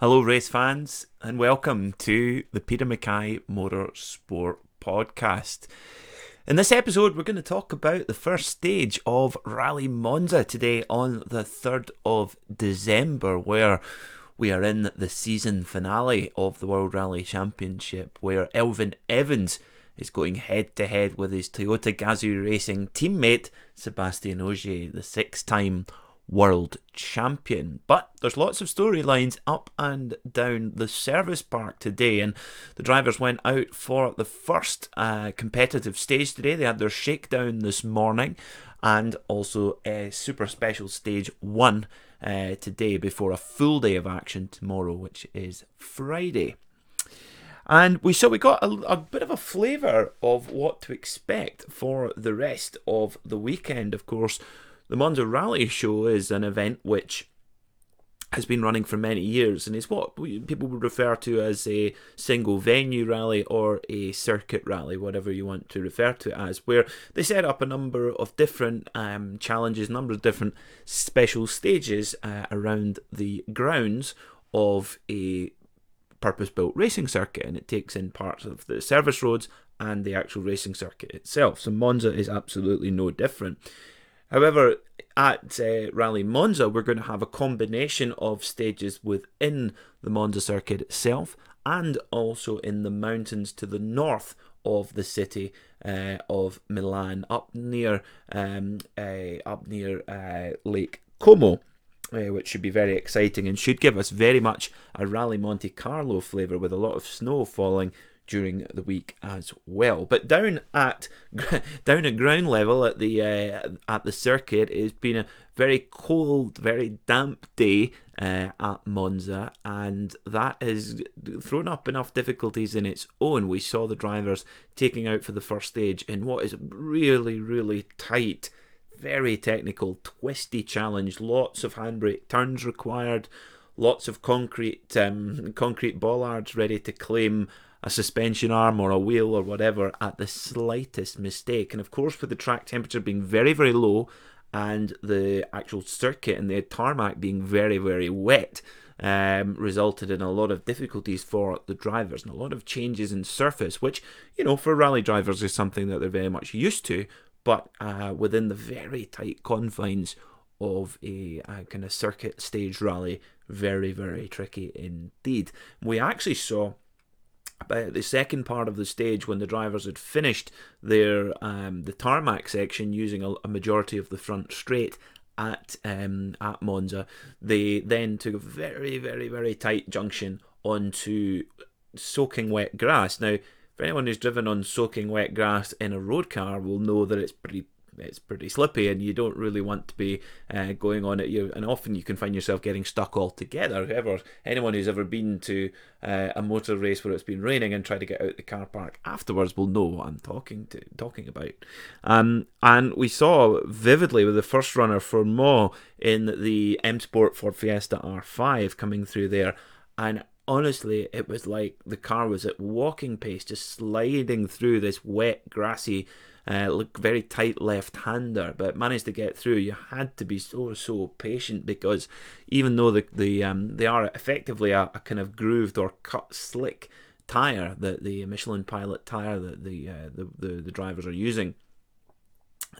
Hello, race fans, and welcome to the Peter Mackay Motorsport Podcast. In this episode, we're going to talk about the first stage of Rally Monza today on the 3rd of December, where we are in the season finale of the World Rally Championship, where Elfyn Evans is going head to head with his Toyota Gazoo Racing teammate Sebastien Ogier, the six time world champion. But there's lots of storylines up and down the service park today, and the drivers went out for the first uh, competitive stage today. They had their shakedown this morning, and also a super special stage one uh, today before a full day of action tomorrow, which is Friday. And we so we got a, a bit of a flavour of what to expect for the rest of the weekend. Of course, the Monza Rally Show is an event which has been running for many years and is what people would refer to as a single venue rally or a circuit rally, whatever you want to refer to it as, where they set up a number of different um, challenges, a number of different special stages uh, around the grounds of a purpose built racing circuit and it takes in parts of the service roads and the actual racing circuit itself. So Monza is absolutely no different. However, at uh, Rally Monza, we're going to have a combination of stages within the Monza circuit itself and also in the mountains to the north of the city uh, of Milan, up near um, uh, up near uh, Lake Como. Uh, which should be very exciting and should give us very much a Rally Monte Carlo flavour with a lot of snow falling during the week as well. But down at down at ground level at the uh, at the circuit, it's been a very cold, very damp day uh, at Monza, and that has thrown up enough difficulties in its own. We saw the drivers taking out for the first stage in what is really, really tight. Very technical, twisty challenge. Lots of handbrake turns required. Lots of concrete, um, concrete bollards ready to claim a suspension arm or a wheel or whatever at the slightest mistake. And of course, with the track temperature being very, very low and the actual circuit and the tarmac being very, very wet, um, resulted in a lot of difficulties for the drivers and a lot of changes in surface, which, you know, for rally drivers is something that they're very much used to, but uh, within the very tight confines of a, a kind of circuit stage rally, very, very tricky indeed. We actually saw about the second part of the stage when the drivers had finished their um, the tarmac section using a, a, majority of the front straight at um, at Monza, they then took a very very very tight junction onto soaking wet grass. Now, for anyone who's driven on soaking wet grass in a road car, will know that it's pretty it's pretty slippy and you don't really want to be uh, going on it. You and often you can find yourself getting stuck altogether. However, anyone who's ever been to uh, a motor race where it's been raining and tried to get out the car park afterwards will know what I'm talking to talking about. Um, and we saw vividly with the first runner Fourmaux in the M Sport Ford Fiesta R5 coming through there. And honestly, it was like the car was at walking pace, just sliding through this wet, grassy uh, look very tight left-hander, but managed to get through. You had to be so so patient because even though the the um, they are effectively a, a kind of grooved or cut slick tire, that the Michelin Pilot tire that the, uh, the the the drivers are using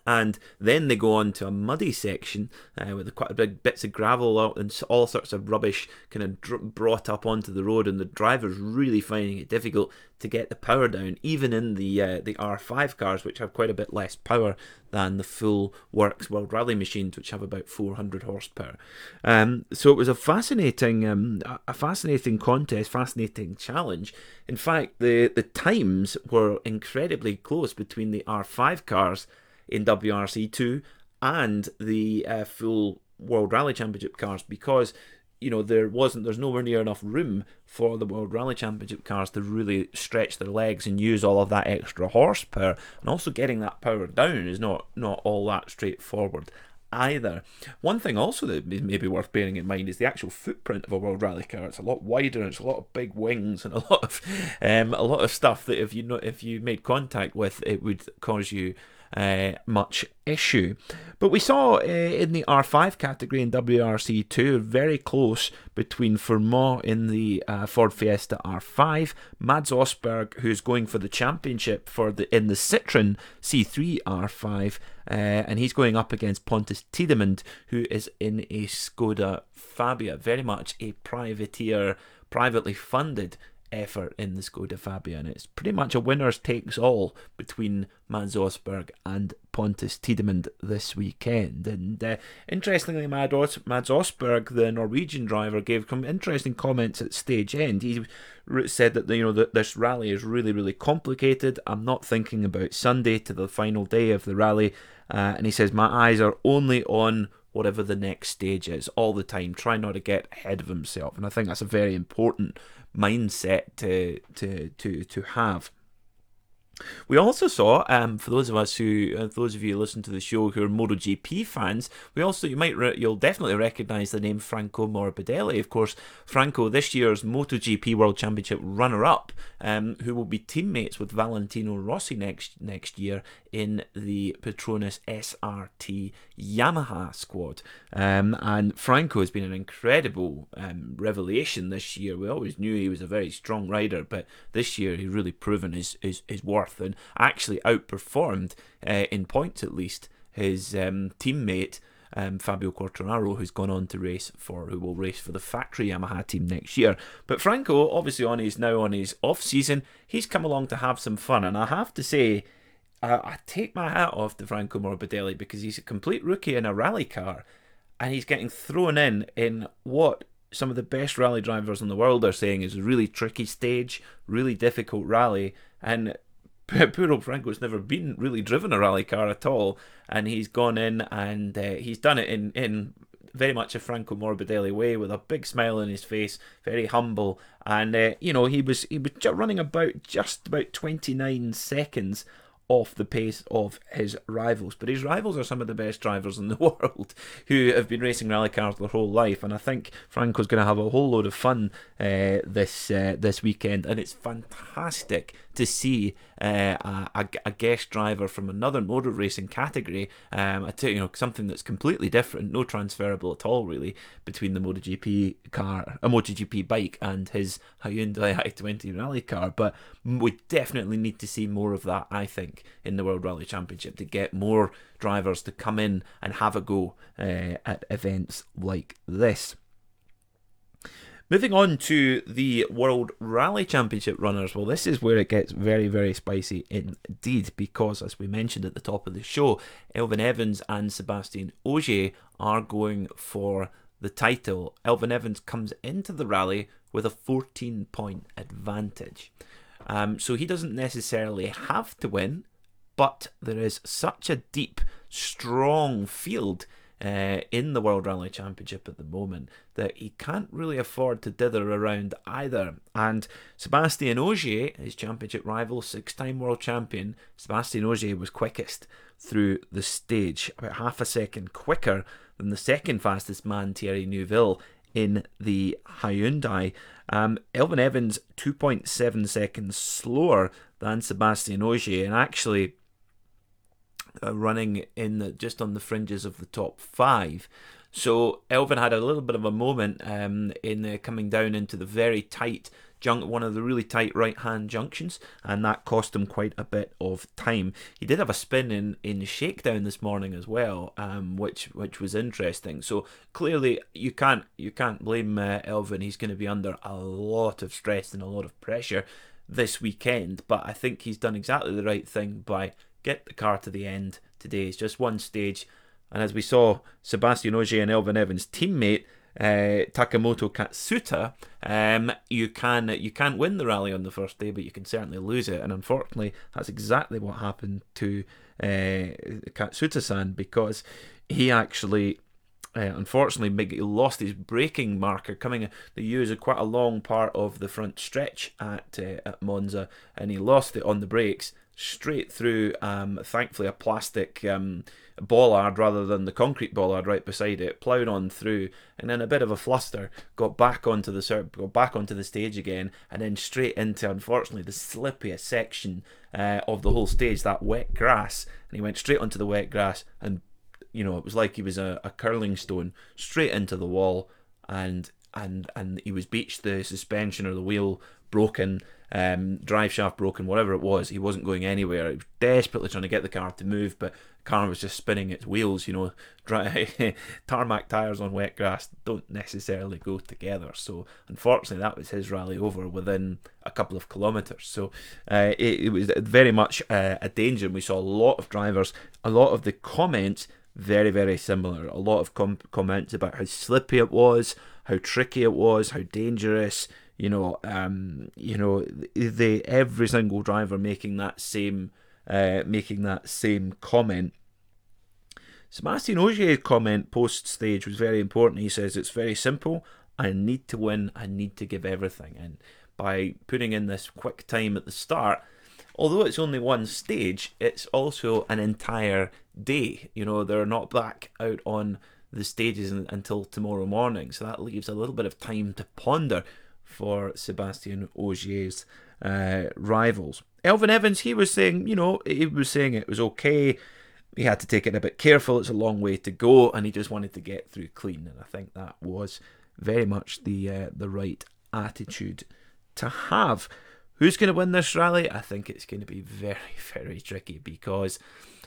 and then they go on to a muddy section uh, with quite a big bits of gravel and all sorts of rubbish kind of dr- brought up onto the road, and the driver's really finding it difficult to get the power down, even in the uh, the R5 cars, which have quite a bit less power than the full Works World Rally machines, which have about 400 horsepower. Um, so it was a fascinating, um, a fascinating contest, fascinating challenge. In fact, the the times were incredibly close between the R5 cars in WRC2 and the uh, full World Rally Championship cars because you know there wasn't there's nowhere near enough room for the World Rally Championship cars to really stretch their legs and use all of that extra horsepower and also getting that power down is not not all that straightforward either. One thing also that may be worth bearing in mind is the actual footprint of a World Rally car. It's a lot wider, and it's a lot of big wings, and a lot of um, a lot of stuff that if you know if you made contact with, it would cause you uh, much issue. But we saw uh, in the R5 category in WRC2 very close between Fourmaux in the uh, Ford Fiesta R5, Mads Østberg who's going for the championship for the in the Citroen C3 R5, uh, and he's going up against Pontus Tidemand who is in a Skoda Fabia, very much a privateer, privately funded effort in the Skoda Fabia, and it's pretty much a winners takes all between Mads Østberg and Pontus Tidemand this weekend. And uh, interestingly, Mads Østberg, the Norwegian driver, gave some interesting comments at stage end. He said that you know that this rally is really really complicated. I'm not thinking about Sunday to the final day of the rally, uh, and he says my eyes are only on whatever the next stage is all the time. Try not to get ahead of himself, and I think that's a very important mindset to to to to have. We also saw, um, for those of us who, uh, those of you who listen to the show who are MotoGP fans, we also you might re- you'll definitely recognise the name Franco Morbidelli. Of course, Franco, this year's MotoGP World Championship runner-up, um, who will be teammates with Valentino Rossi next next year in the Petronas SRT Yamaha squad. Um, and Franco has been an incredible um, revelation this year. We always knew he was a very strong rider, but this year he's really proven his his, his worth and actually outperformed, uh, in points at least, his um, teammate. Um, Fabio Quartararo, who's gone on to race for, who will race for the factory Yamaha team next year. But Franco, obviously on his now on his off season, he's come along to have some fun, and I have to say, I, I take my hat off to Franco Morbidelli because he's a complete rookie in a rally car, and he's getting thrown in in what some of the best rally drivers in the world are saying is a really tricky stage, really difficult rally, and poor old Franco's never been really driven a rally car at all, and he's gone in and uh, he's done it in in very much a Franco Morbidelli way, with a big smile on his face, very humble, and uh, you know he was he was running about just about twenty nine seconds off the pace of his rivals. But his rivals are some of the best drivers in the world who have been racing rally cars their whole life, and I think Franco's going to have a whole load of fun uh, this uh, this weekend, and it's fantastic to see uh, a, a, guest driver from another motor racing category. Um, you, you know something that's completely different, no transferable at all, really, between the MotoGP car, a MotoGP bike, and his Hyundai i20 rally car. But we definitely need to see more of that. I think in the World Rally Championship to get more drivers to come in and have a go uh, at events like this. Moving on to the World Rally Championship runners. Well, this is where it gets very, very spicy indeed, because as we mentioned at the top of the show, Elfyn Evans and Sebastian Ogier are going for the title. Elfyn Evans comes into the rally with a 14 point advantage. Um, so he doesn't necessarily have to win, but there is such a deep, strong field uh, in the World Rally Championship at the moment that he can't really afford to dither around either. And Sebastian Ogier, his championship rival, six time world champion, Sebastian Ogier was quickest through the stage, about half a second quicker than the second fastest man, Thierry Neuville, in the Hyundai. Um, Elfyn Evans, 2.7 seconds slower than Sebastian Ogier, and actually uh, running in the, just on the fringes of the top five. So Elfyn had a little bit of a moment um, in coming down into the very tight junk, one of the really tight right hand junctions, and that cost him quite a bit of time. He did have a spin in, in shakedown this morning as well, um, which which was interesting. So clearly you can't you can't blame uh, Elfyn. He's going to be under a lot of stress and a lot of pressure this weekend, but I think he's done exactly the right thing by get the car to the end today. It's just one stage. And as we saw, Sebastian Ogier and Elfyn Evans' teammate uh, Takamoto Katsuta, um, you can you can't win the rally on the first day, but you can certainly lose it. And unfortunately, that's exactly what happened to uh, Katsuta-san because he actually. Uh, unfortunately, lost his braking marker coming. They used quite a long part of the front stretch at uh, at Monza, and he lost it on the brakes straight through, um, thankfully, a plastic um, bollard rather than the concrete bollard right beside it, ploughed on through, and then a bit of a fluster, got back onto the got back onto the stage again, and then straight into, unfortunately, the slippiest section uh, of the whole stage, that wet grass, and he went straight onto the wet grass, and you know it was like he was a, a curling stone, straight into the wall, and and and he was beached. The suspension or the wheel broken um, drive shaft broken, whatever it was. He wasn't going anywhere. He was desperately trying to get the car to move, but the car was just spinning its wheels. You know, dry, tarmac tires on wet grass don't necessarily go together. So unfortunately, that was his rally over within a couple of kilometres. So uh, it, it, was very much uh, a danger. We saw a lot of drivers, a lot of the comments very very similar. A lot of com- comments about how slippy it was, how tricky it was, how dangerous you know, um, you know, they every single driver making that same, uh, making that same comment. Sebastian Ogier's comment post stage was very important. He says it's very simple. I need to win. I need to give everything. And by putting in this quick time at the start, although it's only one stage, it's also an entire day. You know, they're not back out on the stages until tomorrow morning. So that leaves a little bit of time to ponder for Sebastian Ogier's uh, rivals. Elfyn Evans, he was saying, you know, he was saying it was okay. He had to take it a bit careful. It's a long way to go, and he just wanted to get through clean. And I think that was very much the uh, the right attitude to have. Who's going to win this rally? I think it's going to be very, very tricky because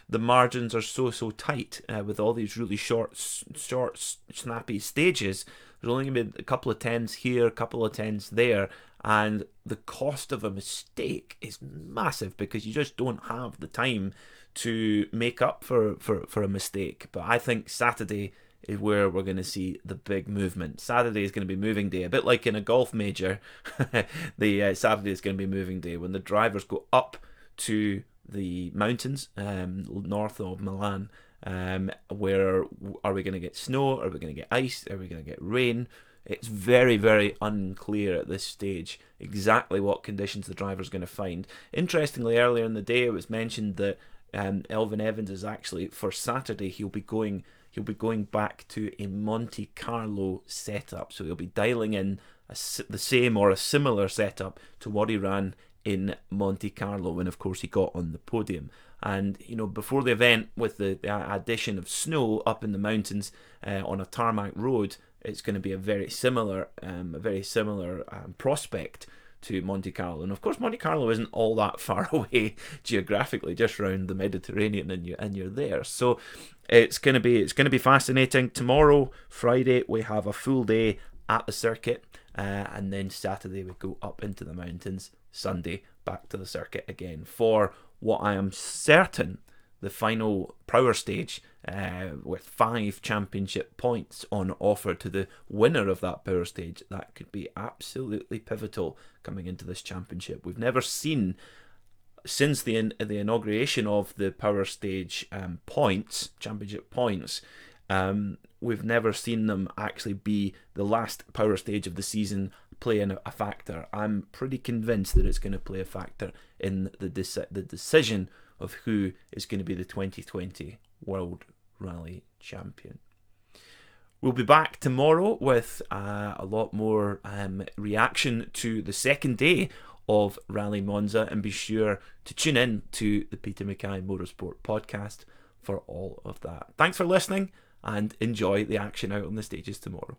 the margins are so so tight uh, with all these really short, short, snappy stages. There's only going to be a couple of tens here, a couple of tens there, and the cost of a mistake is massive because you just don't have the time to make up for, for, for a mistake. But I think Saturday is where we're going to see the big movement. Saturday is going to be moving day, a bit like in a golf major. the uh, Saturday is going to be moving day when the drivers go up to the mountains um, north of Milan um, where are we going to get snow? Are we going to get ice? Are we going to get rain? It's very, very unclear at this stage exactly what conditions the driver's going to find. Interestingly, earlier in the day, it was mentioned that um, Elfyn Evans is actually for Saturday. He'll be going. He'll be going back to a Monte Carlo setup, so he'll be dialing in a, the same or a similar setup to what he ran in Monte Carlo when, of course, he got on the podium. And you know, before the event, with the, the addition of snow up in the mountains uh, on a tarmac road, it's going to be a very similar, um, a very similar um, prospect to Monte Carlo. And of course, Monte Carlo isn't all that far away geographically, just around the Mediterranean, and you and you're there. So it's going to be it's going to be fascinating. Tomorrow, Friday, we have a full day at the circuit, uh, and then Saturday we go up into the mountains. Sunday back to the circuit again for what I am certain the final power stage uh, with five championship points on offer to the winner of that power stage. That could be absolutely pivotal coming into this championship. We've never seen since the in, the inauguration of the power stage um, points, championship points. Um, we've never seen them actually be the last power stage of the season playing a factor. I'm pretty convinced that it's going to play a factor in the deci- the decision of who is going to be the 2020 World Rally Champion. We'll be back tomorrow with uh, a lot more um, reaction to the second day of Rally Monza, and be sure to tune in to the Peter Mackay Motorsport podcast for all of that. Thanks for listening and enjoy the action out on the stages tomorrow.